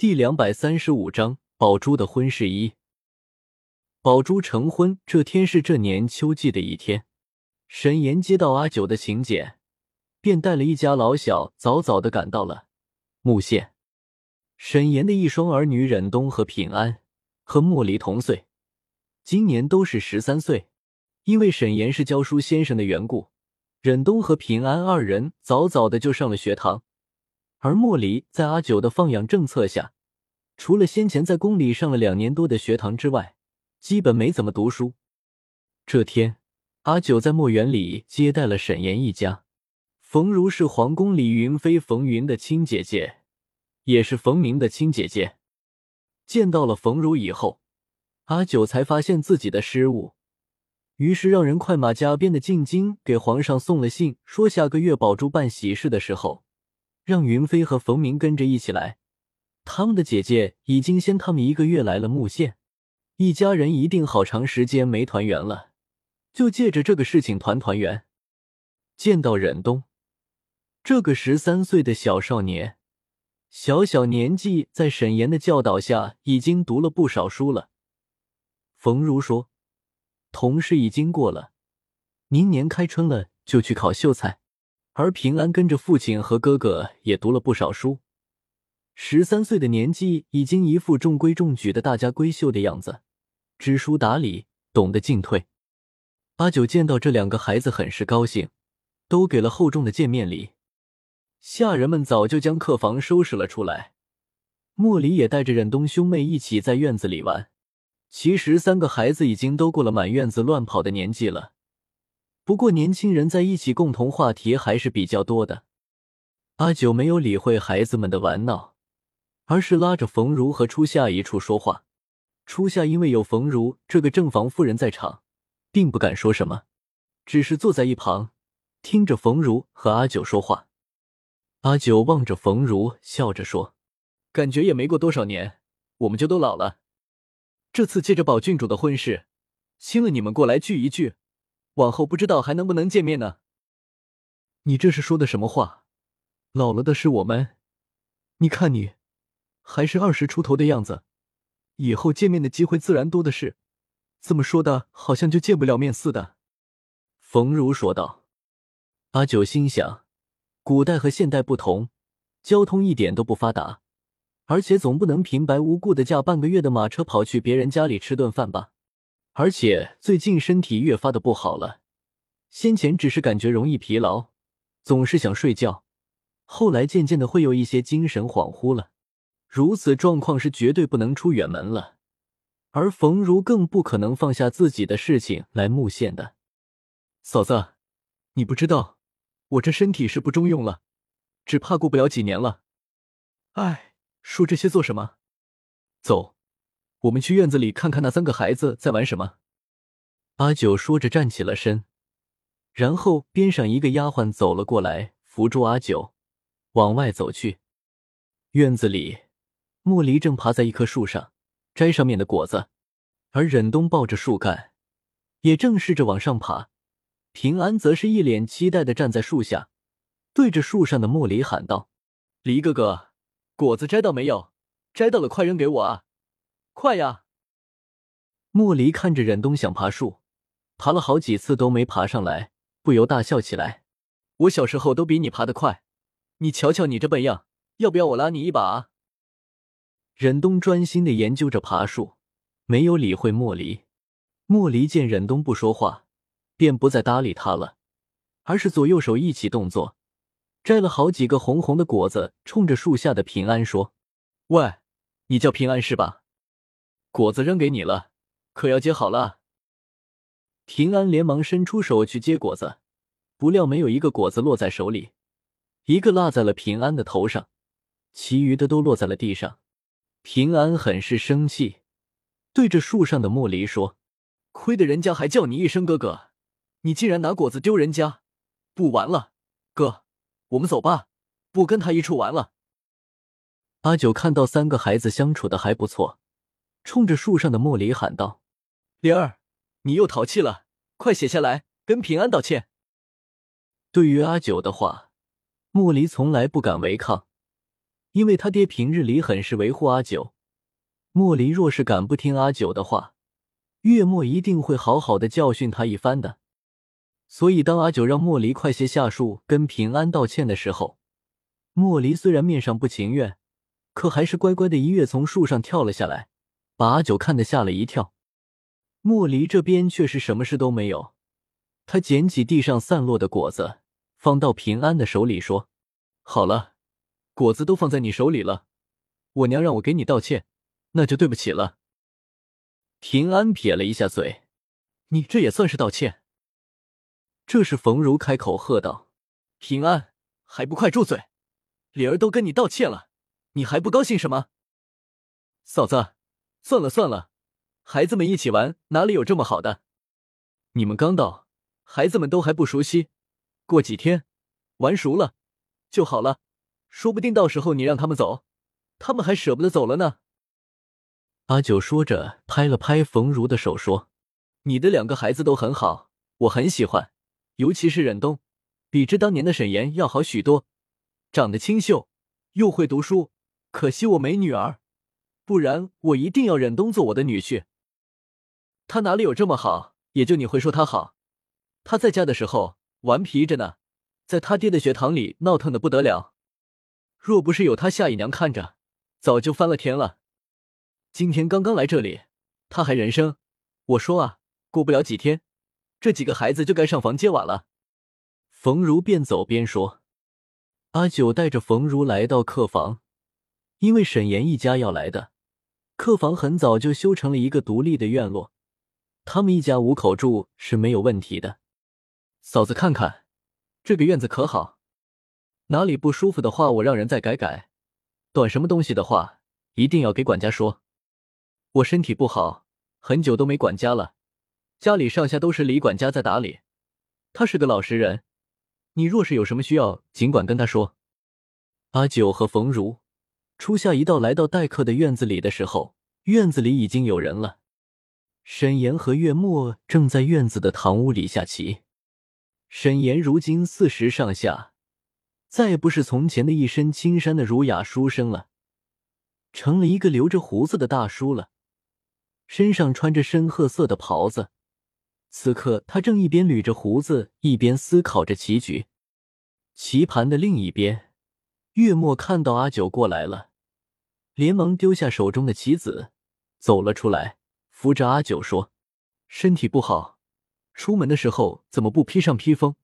第两百三十五章宝珠的婚事一。宝珠成婚这天是这年秋季的一天，沈岩接到阿九的请柬，便带了一家老小早早的赶到了木县。沈岩的一双儿女忍冬和平安和莫离同岁，今年都是十三岁。因为沈岩是教书先生的缘故，忍冬和平安二人早早的就上了学堂。而莫离在阿九的放养政策下，除了先前在宫里上了两年多的学堂之外，基本没怎么读书。这天，阿九在墨园里接待了沈岩一家。冯如是皇宫里云妃冯云的亲姐姐，也是冯明的亲姐姐。见到了冯如以后，阿九才发现自己的失误，于是让人快马加鞭的进京给皇上送了信，说下个月宝珠办喜事的时候。让云飞和冯明跟着一起来，他们的姐姐已经先他们一个月来了木县，一家人一定好长时间没团圆了，就借着这个事情团团圆。见到忍冬这个十三岁的小少年，小小年纪在沈岩的教导下已经读了不少书了。冯如说：“同事已经过了，明年开春了就去考秀才。”而平安跟着父亲和哥哥也读了不少书，十三岁的年纪已经一副中规中矩的大家闺秀的样子，知书达理，懂得进退。阿九见到这两个孩子很是高兴，都给了厚重的见面礼。下人们早就将客房收拾了出来，莫离也带着忍冬兄妹一起在院子里玩。其实三个孩子已经都过了满院子乱跑的年纪了。不过，年轻人在一起，共同话题还是比较多的。阿九没有理会孩子们的玩闹，而是拉着冯如和初夏一处说话。初夏因为有冯如这个正房夫人在场，并不敢说什么，只是坐在一旁听着冯如和阿九说话。阿九望着冯如，笑着说：“感觉也没过多少年，我们就都老了。这次借着宝郡主的婚事，请了你们过来聚一聚。”往后不知道还能不能见面呢？你这是说的什么话？老了的是我们，你看你还是二十出头的样子，以后见面的机会自然多的是。这么说的好像就见不了面似的。冯如说道。阿九心想，古代和现代不同，交通一点都不发达，而且总不能平白无故的驾半个月的马车跑去别人家里吃顿饭吧。而且最近身体越发的不好了，先前只是感觉容易疲劳，总是想睡觉，后来渐渐的会有一些精神恍惚了。如此状况是绝对不能出远门了，而冯如更不可能放下自己的事情来木县的。嫂子，你不知道，我这身体是不中用了，只怕过不了几年了。哎，说这些做什么？走。我们去院子里看看那三个孩子在玩什么。阿九说着站起了身，然后边上一个丫鬟走了过来，扶住阿九，往外走去。院子里，莫离正爬在一棵树上摘上面的果子，而忍冬抱着树干，也正试着往上爬。平安则是一脸期待的站在树下，对着树上的莫离喊道：“离哥哥，果子摘到没有？摘到了，快扔给我啊！”快呀！莫离看着忍冬想爬树，爬了好几次都没爬上来，不由大笑起来。我小时候都比你爬得快，你瞧瞧你这笨样，要不要我拉你一把啊？忍冬专心的研究着爬树，没有理会莫离。莫离见忍冬不说话，便不再搭理他了，而是左右手一起动作，摘了好几个红红的果子，冲着树下的平安说：“喂，你叫平安是吧？”果子扔给你了，可要接好了。平安连忙伸出手去接果子，不料没有一个果子落在手里，一个落在了平安的头上，其余的都落在了地上。平安很是生气，对着树上的莫离说：“亏得人家还叫你一声哥哥，你竟然拿果子丢人家！不玩了，哥，我们走吧，不跟他一处玩了。”阿九看到三个孩子相处的还不错。冲着树上的莫离喊道：“灵儿，你又淘气了，快写下来，跟平安道歉。”对于阿九的话，莫离从来不敢违抗，因为他爹平日里很是维护阿九。莫离若是敢不听阿九的话，月末一定会好好的教训他一番的。所以，当阿九让莫离快些下树跟平安道歉的时候，莫离虽然面上不情愿，可还是乖乖的一跃从树上跳了下来，把阿九看得吓了一跳。莫离这边却是什么事都没有，他捡起地上散落的果子，放到平安的手里，说：“好了，果子都放在你手里了，我娘让我给你道歉，那就对不起了。”平安撇了一下嘴：“你这也算是道歉？”这时，冯如开口喝道：“平安，还不快住嘴！李儿都跟你道歉了，你还不高兴什么？”嫂子，算了算了，孩子们一起玩，哪里有这么好的？你们刚到，孩子们都还不熟悉，过几天玩熟了就好了，说不定到时候你让他们走，他们还舍不得走了呢。阿九说着，拍了拍冯如的手，说：“你的两个孩子都很好，我很喜欢。”尤其是忍冬，比之当年的沈岩要好许多，长得清秀，又会读书。可惜我没女儿，不然我一定要忍冬做我的女婿。他哪里有这么好？也就你会说他好。他在家的时候顽皮着呢，在他爹的学堂里闹腾的不得了。若不是有他夏姨娘看着，早就翻了天了。今天刚刚来这里，他还人生。我说啊，过不了几天。这几个孩子就该上房揭瓦了。冯如边走边说：“阿九带着冯如来到客房，因为沈岩一家要来的，客房很早就修成了一个独立的院落，他们一家五口住是没有问题的。嫂子看看，这个院子可好？哪里不舒服的话，我让人再改改。短什么东西的话，一定要给管家说。我身体不好，很久都没管家了。”家里上下都是李管家在打理，他是个老实人。你若是有什么需要，尽管跟他说。阿九和冯如初夏一道来到待客的院子里的时候，院子里已经有人了。沈岩和月末正在院子的堂屋里下棋。沈岩如今四十上下，再也不是从前的一身青衫的儒雅书生了，成了一个留着胡子的大叔了，身上穿着深褐色的袍子。此刻，他正一边捋着胡子，一边思考着棋局。棋盘的另一边，月末看到阿九过来了，连忙丢下手中的棋子，走了出来，扶着阿九说：“身体不好，出门的时候怎么不披上披风？